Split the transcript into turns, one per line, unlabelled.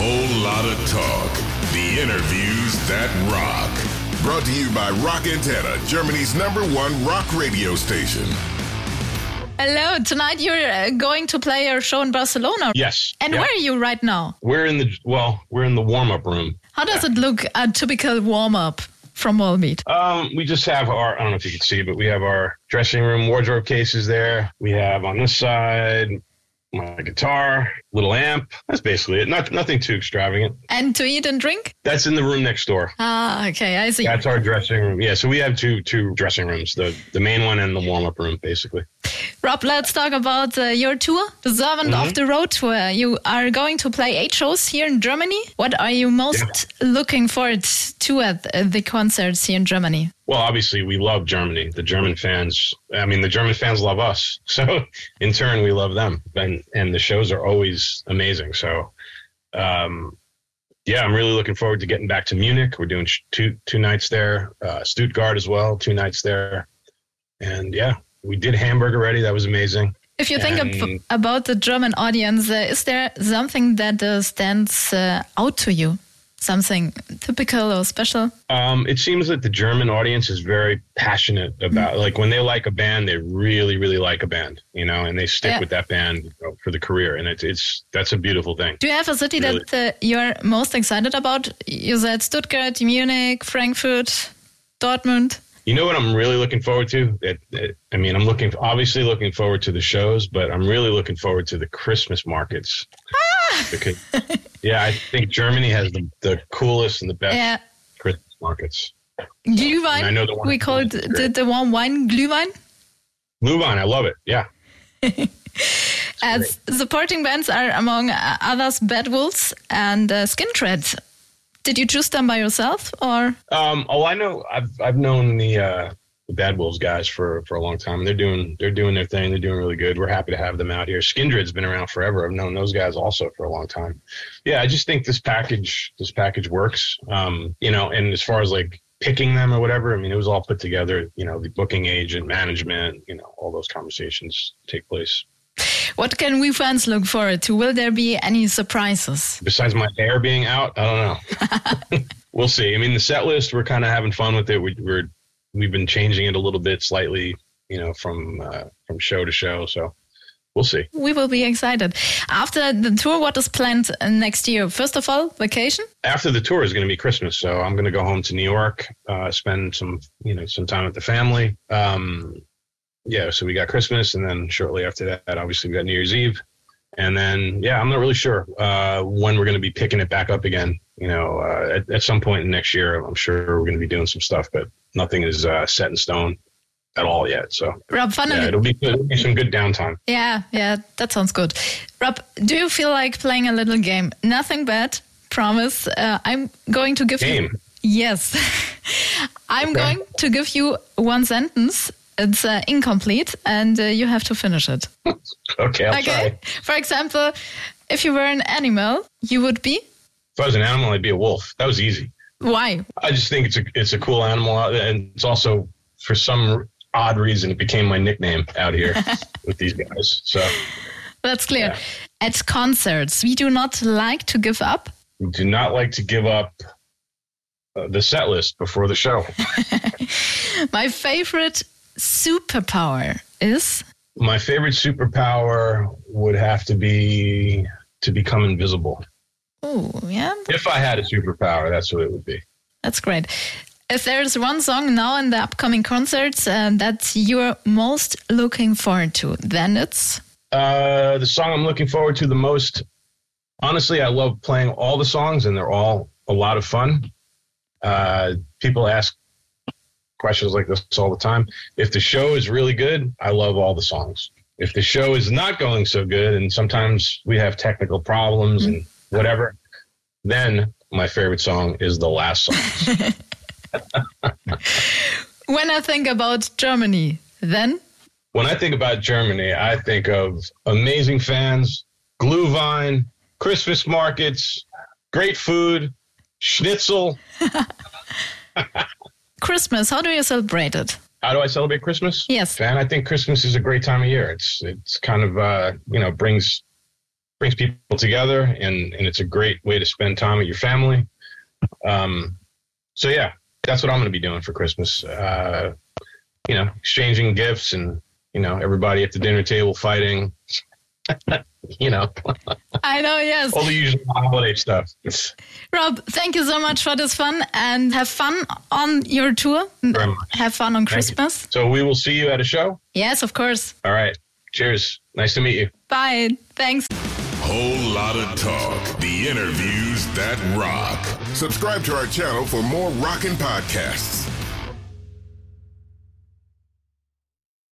whole lot of talk. The interviews that rock. Brought to you by Rock Antenne, Germany's number one rock radio station.
Hello, tonight you're uh, going to play your show in Barcelona.
Yes.
And
Yeah.
where are you right now?
We're in the well, we're in the warm up room.
How does it look a typical warm up from Wallmeet?
Um, we just have our I don't know if you can see, but we have our dressing room wardrobe cases there. We have on this side my guitar, little amp. That's basically it. Not nothing too extravagant.
And to eat and drink?
That's in the room next door.
Ah, okay, I see.
That's our dressing room. Yeah, so we have two two dressing rooms, the the main one and the warm up room, basically.
Rob, let's talk about uh, your tour, the Servant
Mm-hmm.
of the Road tour. You are going to play eight shows here in Germany. What are you most looking forward to at uh, the concerts here in Germany?
Well, obviously, we love Germany. The German fans, I mean, the German fans love us. So, in turn, we love them. And, and the shows are always amazing. So, um, yeah, I'm really looking forward to getting back to Munich. We're doing two, two nights there, uh, Stuttgart as well, two nights there. And yeah, we did Hamburg already. That was amazing.
If you think ab- about the German audience, uh, is there something that uh, stands uh, out to you? Something typical or special?
Um, it seems that the German audience is very passionate about like when they like a band, they really, really like a band, you know, and they stick
Yeah.
with that band you know, for the career, and it's it's that's a beautiful thing.
Do you have a city
Really?
that uh, you're most excited about? You said Stuttgart, Munich, Frankfurt, Dortmund.
You know what I'm really looking forward to? It, it, I mean, I'm looking obviously looking forward to the shows, but I'm really looking forward to the Christmas markets because yeah, I think Germany has the, the coolest and the best
Yeah.
Christmas markets.
Glühwein.
I know the one-
we call it the, the warm wine Glühwein.
Luban, I love it. Yeah.
As supporting bands are among uh, others Bad Wolves and uh, Skindred. Did you choose them by yourself or?
Um, oh, I know. I've I've known the uh, the Bad Wolves guys for for a long time. They're doing they're doing their thing. They're doing really good. We're happy to have them out here. Skindred's been around forever. I've known those guys also for a long time. Yeah, I just think this package this package works. Um, you know, and as far as like picking them or whatever, I mean, it was all put together. You know, the booking agent, management, you know, all those conversations take place.
What can we fans look forward to? Will there be any surprises?
Besides my hair being out, I don't know. we'll see. I mean, the set list, we're kind of having fun with it. We, we're we've been changing it a little bit, slightly, you know, from uh, from show to show. So we'll see.
We will be excited. After the tour, what is planned uh, next year? First of all, vacation?
After the tour is going to be Christmas, so I'm going to go home to New York, uh, spend some you know some time with the family. Um, yeah, so we got Christmas, and then shortly after that, obviously we got New Year's Eve, and then yeah, I'm not really sure uh, when we're going to be picking it back up again. You know, uh, at, at some point next year, I'm sure we're going to be doing some stuff, but nothing is uh, set in stone at all yet. So
Rob, finally,
yeah, it'll be good. It'll be some good downtime.
Yeah, yeah, that sounds good. Rob, do you feel like playing a little game? Nothing bad, promise. Uh, I'm going to give you.
Game.
Yes. I'm
Okay.
going to give you one sentence. It's uh, incomplete, and uh, you have to finish it.
Okay, I'll
okay?
try.
For example, if you were an animal, you would be.
If I was an animal, I'd be a wolf. That was easy.
Why?
I just think it's a it's a cool animal, and it's also for some odd reason it became my nickname out here with these guys. So
That's clear.
Yeah.
At concerts, we do not like to give up.
we do not like to give up uh, the set list before the show.
My favorite superpower is.
My favorite superpower would have to be to become invisible.
Oh, yeah,
If I had a superpower, that's what it would be.
That's great. If there's one song now in the upcoming concerts uh, that you're most looking forward to, then it's
Uh, the song I'm looking forward to the most, honestly, I love playing all the songs, and they're all a lot of fun. Uh, people ask questions like this all the time. If the show is really good, I love all the songs. If the show is not going so good, and sometimes we have technical problems and whatever, then my favorite song is the last song.
when I think about Germany, then
when I think about Germany, I think of amazing fans, Glühwein, Christmas markets, great food, schnitzel.
Christmas, how do you celebrate it?
How do I celebrate Christmas?
Yes.
And I think Christmas is a great time of year. It's it's kind of uh, you know brings brings people together, and and it's a great way to spend time with your family. Um, so yeah, that's what I'm going to be doing for Christmas. Uh, you know, exchanging gifts and you know everybody at the dinner table fighting. you know.
I know, yes.
All the usual holiday stuff.
Rob, thank you so much for this fun and have fun on your tour. Have fun on Christmas.
So we will see you at a show?
Yes, of course.
All right. Cheers. Nice to meet you.
Bye. Thanks.
Whole lot of talk. The interviews that rock. Subscribe to our channel for more rockin' podcasts.